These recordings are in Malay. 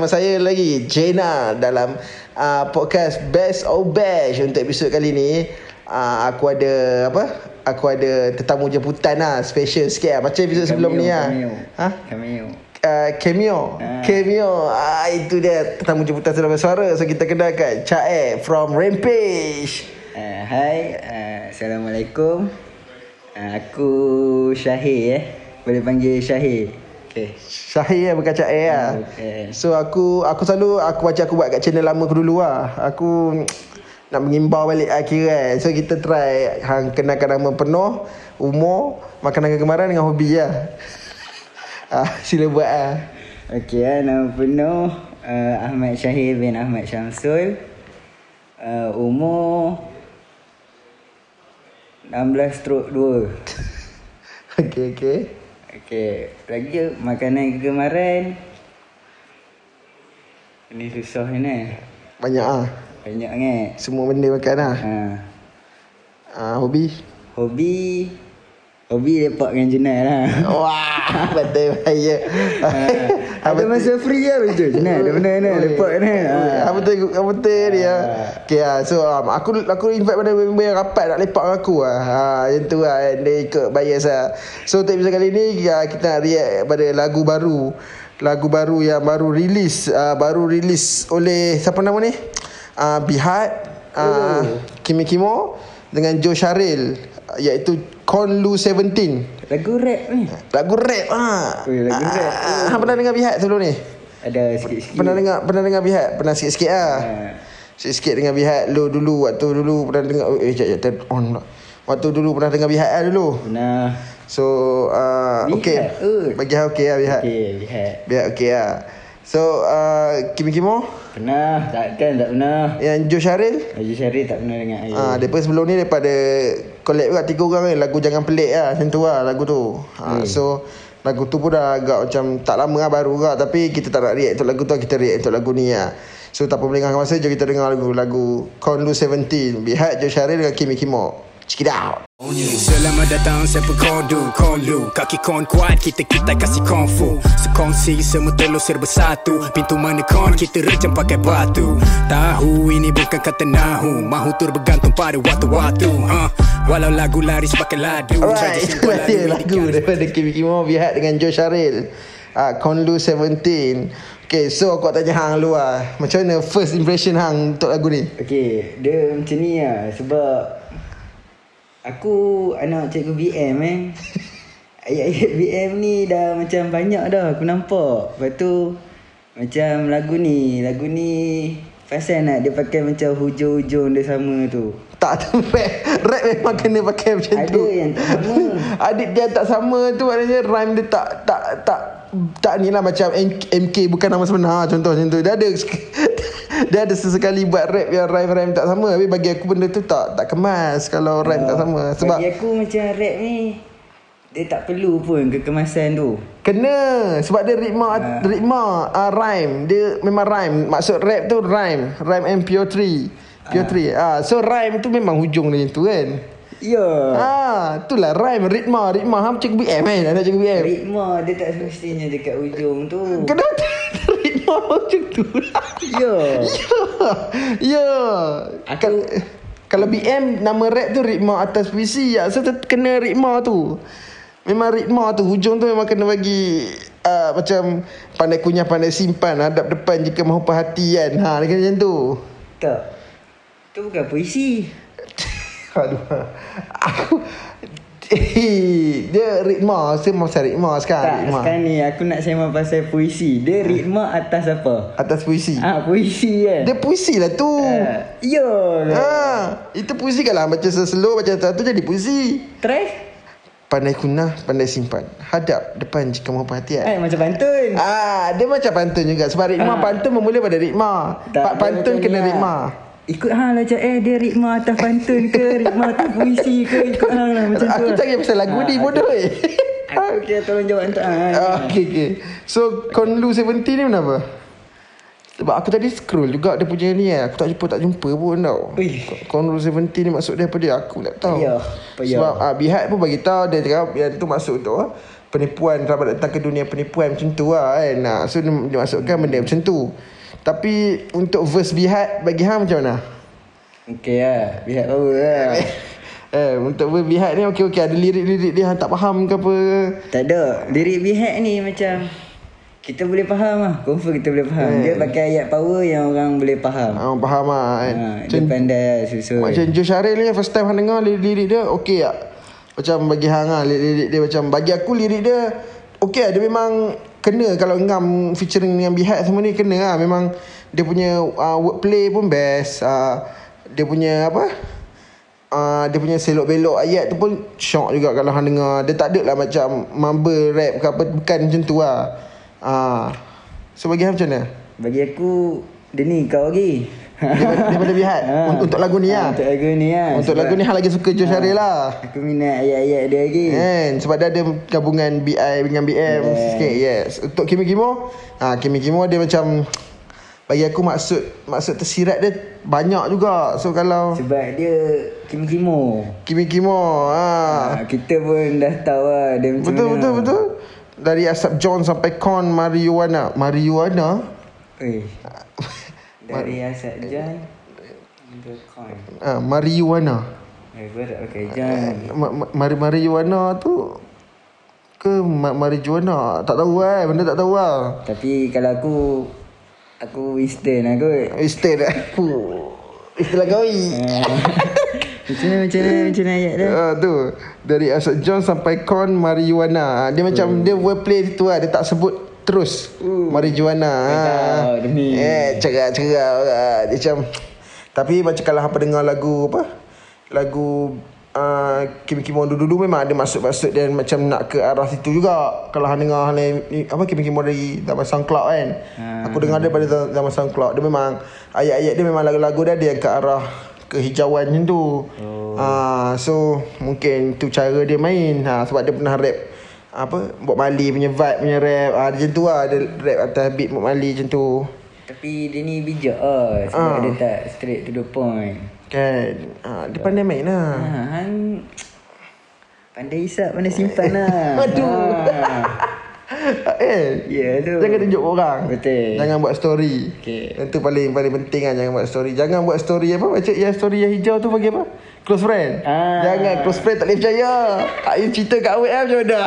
bersama saya lagi Jena dalam uh, podcast Best of Bash untuk episod kali ni. Uh, aku ada apa? Aku ada tetamu jemputan lah, special sikit lah. Macam episod sebelum ni lah. Cameo. Ha? Cameo. Uh, cameo Ah. Cameo ah, Itu dia Tetamu jemputan sudah bersuara So kita kenalkan Cak from Rampage Uh, hai, uh, Assalamualaikum. Uh, aku Syahir eh. Boleh panggil Syahir. Okay. Syahir bukan Cak lah Ah, okey. So aku Aku selalu Aku macam aku buat kat channel lama aku dulu lah Aku Nak mengimbau balik akhir kan So kita try Hang kenalkan nama penuh Umur Makanan kegemaran dengan hobi lah ah, Sila buat lah Okey eh, nama penuh uh, Ahmad Syahir bin Ahmad Syamsul. Uh, umur 16 stroke 2. Okay okay Okey, lagi makanan kegemaran. Ini susah ni. Banyak ah. Banyak ni. Semua benda makan lah Ha. ah, Hobi Hobi Hobi lepak dengan jenal lah Wah Betul bahaya ha. Ada masa free lah betul. Jenal ada benda ni Lepak ni. Ha. Apa betul Apa betul dia? Okay lah So um, aku aku invite pada member yang rapat Nak lepak dengan aku lah ha, Yang tu lah. Dia ikut bias lah So untuk episode kali ni Kita nak react pada lagu baru. Lagu baru yang baru rilis uh, Baru rilis oleh Siapa nama ni? Uh, Bihat uh, Kimi Kimo Dengan Joe Sharil Iaitu Konlu 17 Lagu rap ni Lagu rap ha. Ui, lagu rap. Ah, ah, pernah dengar Bihat sebelum ni? Ada sikit-sikit Pernah dengar pernah dengar Bihat? Pernah sikit-sikit lah. Ha. Sikit-sikit dengar Bihat lu dulu waktu dulu pernah dengar eh jap jap turn on pula. Waktu dulu pernah dengar Bihat lah dulu. Pernah So uh, Bihat, okey. ui. Bagi hang okey lah Bihat. Okay lihat Bihat okey lah. So uh, Kimi Kimo? Pernah? Takkan tak pernah. Yang Joe Sharil? Haji Syarif tak pernah dengar. Ah, depa sebelum ni daripada collab juga tiga orang ni lagu jangan pelik lah macam tu lah lagu tu. Ha, so lagu tu pun dah agak macam tak lama lah baru juga tapi kita tak nak react untuk lagu tu kita react untuk lagu ni lah. So tak apa melengahkan masa jom kita dengar lagu lagu Konlu 17 Bihat Joe Sharil dengan Kimi Kimo. Check it out. Selamat datang siapa kondu Konlu Kaki kon kuat kita kita kasih kungfu Sekongsi semua telur serba satu Pintu mana kon kita rejam pakai batu Tahu ini bukan kata nahu Mahu tur bergantung pada waktu-waktu ha? Walau lagu laris pakai ladu Alright, itu dia lu lagu daripada Kimi Kimo Bihat dengan Joe Sharil. Ah, Konlu 17. Okay, so aku nak tanya hang dulu lah. Macam mana first impression hang untuk lagu ni? Okay Dia macam ni lah Sebab Aku anak cikgu BM eh. Ayat-ayat BM ni dah macam banyak dah aku nampak. Lepas tu Macam lagu ni Lagu ni Pasal nak dia pakai macam hujung-hujung dia sama tu. Tak ada rap Rap memang kena pakai macam Ada tu. yang tak sama. Adik dia tak sama tu Maknanya rhyme dia tak Tak Tak tak ni lah macam MK bukan nama sebenar Contoh macam tu. Dia ada Dia ada sesekali buat rap Yang rhyme-rhyme tak sama. Tapi bagi aku benda tu tak Tak kemas Kalau rhyme tak sama. Sebab Bagi aku macam rap ni Dia tak perlu pun kekemasan tu. Kena. Sebab dia ritma Ah. Ritma uh, Rhyme. Dia memang rhyme. Maksud rap tu rhyme. Rhyme and pure three Pure three ah. So rhyme tu memang hujung dia tu kan? Ya. Ah, itulah rhyme ritma ritma ham cikgu BM kan? Anak cikgu BM. Ritma dia tak semestinya dekat hujung tu. Kenapa ritma macam tu lah? Ya Ya. Kal- kalau BM nama rap tu ritma atas puisi ya. So kena ritma tu. Memang ritma tu hujung tu memang kena bagi uh, macam pandai kunyah pandai simpan hadap depan jika mahu perhatian. Ha dia kena macam tu. Tak Tu bukan puisi Aduh. Aku Eh, dia ritma, saya masa ritma sekarang. Tak ritma. sekarang ni aku nak sembang pasal puisi Dia ritma atas apa? Atas puisi. Ah puisi kan? Dia puisi lah tu. Ah, Ya Ha, itu puisi kalau baca slow baca satu jadi puisi. Try Pandai kunah, pandai simpan. Hadap depan jika mahu perhatian. Eh macam pantun. Ah, dia macam pantun juga. Sebab Rikma Ah. pantun bermula pada Rikma. Tak, pantun macam kena lah. Rikma. Ikut hang lah macam eh dia ritma atas pantun ke ritma atas puisi ke ikut hang lah macam tu. Aku lah. cari pasal lagu Ah, ni bodoh eh. Aku kira tolong jawab untuk hang. Ah, okay, okay. So, Konlu 70 ni kenapa? Sebab aku tadi scroll juga dia punya ni eh. Aku tak jumpa, tak jumpa pun tau. Konlu 70 ni maksud dia apa dia? Aku tak tahu. Payah, payah. Sebab ah, Bihad pun bagi tahu dia cakap yang tu masuk tu ah, penipuan selamat datang ke dunia penipuan macam tu lah kan. So dia, dia masukkan benda macam tu. Tapi untuk verse Bihad bagi hang macam mana? Okey lah. Lihat power lah. Eh, untuk verse Bihad ni okey-okey ada lirik-lirik dia hang tak faham ke apa? tak ada. Lirik bihak ni macam kita boleh faham lah. Confirm kita boleh faham. Hmm. Dia pakai ayat power yang orang boleh faham. Ah, faham lah kan. Ha, Macam dia pandai lah susun. Macam Joe Syaril ni first time hang dengar lirik-lirik dia okey tak? Macam bagi hang lah lirik-lirik dia macam bagi aku lirik dia okey lah dia memang kena kalau ngam featuring dengan Bihad semua ni kena lah. Memang dia punya uh, wordplay pun best uh, dia punya apa? Uh, dia punya selok belok ayat tu pun shock juga kalau hang dengar. Dia tak ada lah macam mumble rap ke apa bukan macam tu lah. Uh, so bagi hang macam mana? Bagi aku dia ni kau lagi. Daripada, daripada Bihad Ha. untuk lagu ni Ha, lah Untuk lagu ni lah. untuk lagu ni hang lagi suka Joe Syaril lah Aku minat ayat-ayat dia lagi. Kan sebab dia ada gabungan BI dengan BM Yeah. sikit. Yes. Untuk Kimi Kimo, ha Kimi Kimo dia macam bagi aku maksud maksud tersirat dia banyak juga. So kalau Sebab dia kim-kimo. Kimi Kimo, ha. Ha, kita pun dah tahu lah dia macam Betul mana. betul betul. Dari Asap John sampai Con Marijuana. Marijuana? Eh. Dari hingga Con. Ah, marijuana. Eh, berat pakai John. Ma- ma- Mari marijuana tu ke ma- marijuana? Tak tahu eh, benda tak tahu lah. Tapi kalau aku aku Eastern lah kot. Istilah aku. Istilah gawi. macam mana macam mana macam mana ayat dia? Ah tu dari Asad John sampai Con Marijuana. Ah, Dia macam dia wordplay tu lah. Dia tak sebut terus Marijuana. Ah. tahu demi. Eh cerah-cerah lah. Dia macam tapi macam kalau apa dengar lagu apa? Lagu uh, Kimi Kimo dulu-dulu memang ada masuk-masuk dan macam nak ke arah situ juga. Kalau hang dengar hang ni, apa Kimi Kimo dari zaman SoundCloud kan. Aku dengar dia pada zaman SoundCloud. Dia memang ayat-ayat dia memang lagu-lagu dia ada yang ke arah kehijauan macam tu. Oh. Uh, so mungkin tu cara dia main. Ha, sebab dia pernah rap apa Bob Marley punya vibe punya rap. Ah dia macam tu lah. Dia rap atas beat Bob Marley macam tu. Tapi dia ni bijak lah Ah. sebab dia tak straight to the point. Kan. Ha, dia pandai main lah. Ha, hang pandai hisap, pandai simpan lah. Aduh. Ha. eh. Ya tu. Jangan tunjuk orang. Betul. Jangan buat story. Okey. Yang tu paling paling penting kan jangan buat story. Jangan buat story apa? Macam yang story yang hijau tu bagi apa? Close friend. Ah. Jangan close friend tak boleh percaya. Ayu cerita kat awet lah macam mana?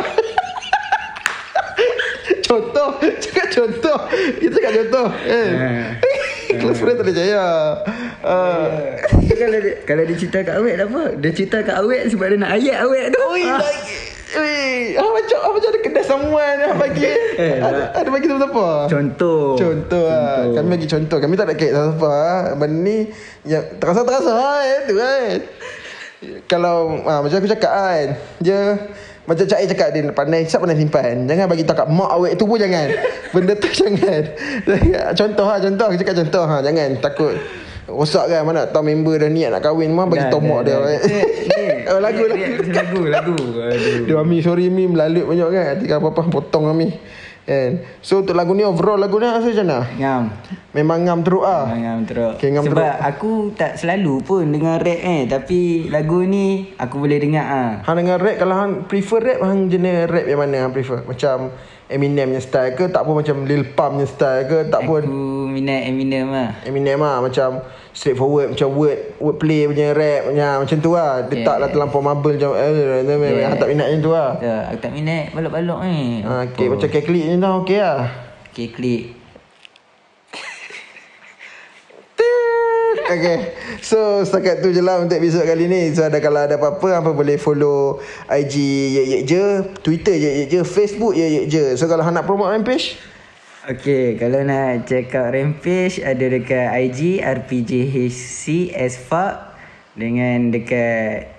contoh. Cakap contoh. Kita cakap contoh. Eh. close friend tak boleh percaya. Ah. Kalau dia, kalau dia cerita kat awet tak apa. Dia cerita kat awet sebab dia nak ayat awet tu. Ui, Ah. Ui, ah, macam ah, macam ada kedai samuan dah bagi. Eh, ada, ada bagi tu apa? Contoh. Contoh lah. Kami bagi contoh. Kami tak ada kait siapa. ah. Benda ni yang terasa-terasa kan. Tu kan. Kalau ah, macam aku cakap kan. Dia macam Cak A cakap dia pandai hisap pandai simpan. Jangan bagi tahu kat mak awet tu pun jangan. Benda tu jangan. contoh lah contoh. Aku cakap contoh ha. Jangan takut. Rosak kan mana tahu member dah niat nak kahwin mah bagi dah, mak dia. dah. kan. Oh, lagu lagu. pasal lagu, lagu. Aduh. Dia Ami sorry Mi melalut banyak kan kalau apa-apa potong Ami Kan So untuk lagu ni overall lagu ni rasa macam mana? Ngam. Memang ngam teruk ah. Ngam teruk. Okay, ngam Sebab teruk. aku tak selalu pun dengar rap eh. Tapi lagu ni aku boleh dengar ah. Hang dengar rap kalau hang prefer rap hang jenis rap yang mana hang prefer? Macam Eminem punya style ke tak pun macam Lil Pump punya style ke tak pun Aku minat Eminem lah. Eminem lah macam straightforward macam word word play punya rap punya macam tu lah. Dia Yeah. taklah terlampau mumble macam eh yeah. hang tak minat macam tu lah. Ya, aku tak minat balok-balok ni. Ha, okay, macam keklik ni dah okey lah. Okay, klik. Okay So setakat tu je lah Untuk episod kali ni So ada kalau ada apa-apa Apa boleh follow IG Ye Ye Je Twitter Ye Ye Je Facebook Ye Ye Je So kalau nak promote Rampage Okay, kalau nak check out Rampage ada dekat IG RPJHC as fuck dengan dekat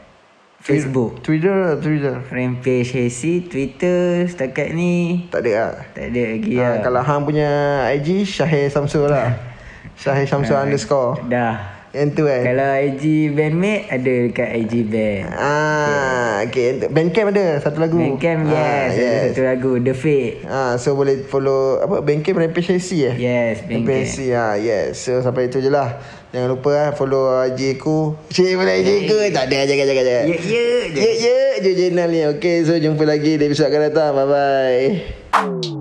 Facebook. Twitter Twitter Rampage HC, Twitter setakat ni Tak ada lah tak ada lagi ha, lah. Kalau hang punya IG Syahir Samsul lah Syahir Samsul underscore Dah. Yang tu kan Kalau IG bandmate ada dekat IG band. Ah, okay. Untuk Bandcamp ada satu lagu. Bandcamp yes, Ah, ada yes. satu lagu The Fate. Ah, so boleh follow apa Bandcamp Rampage AC eh? Yes, Rampage. AC ah, yes. So sampai itu je lah. Jangan lupa ah follow IG aku. Cik boleh IG aku. Tak ada jangan jangan. Ya ya je. Ya ya je channel ni. Okay, so jumpa lagi di episod akan datang. Bye bye.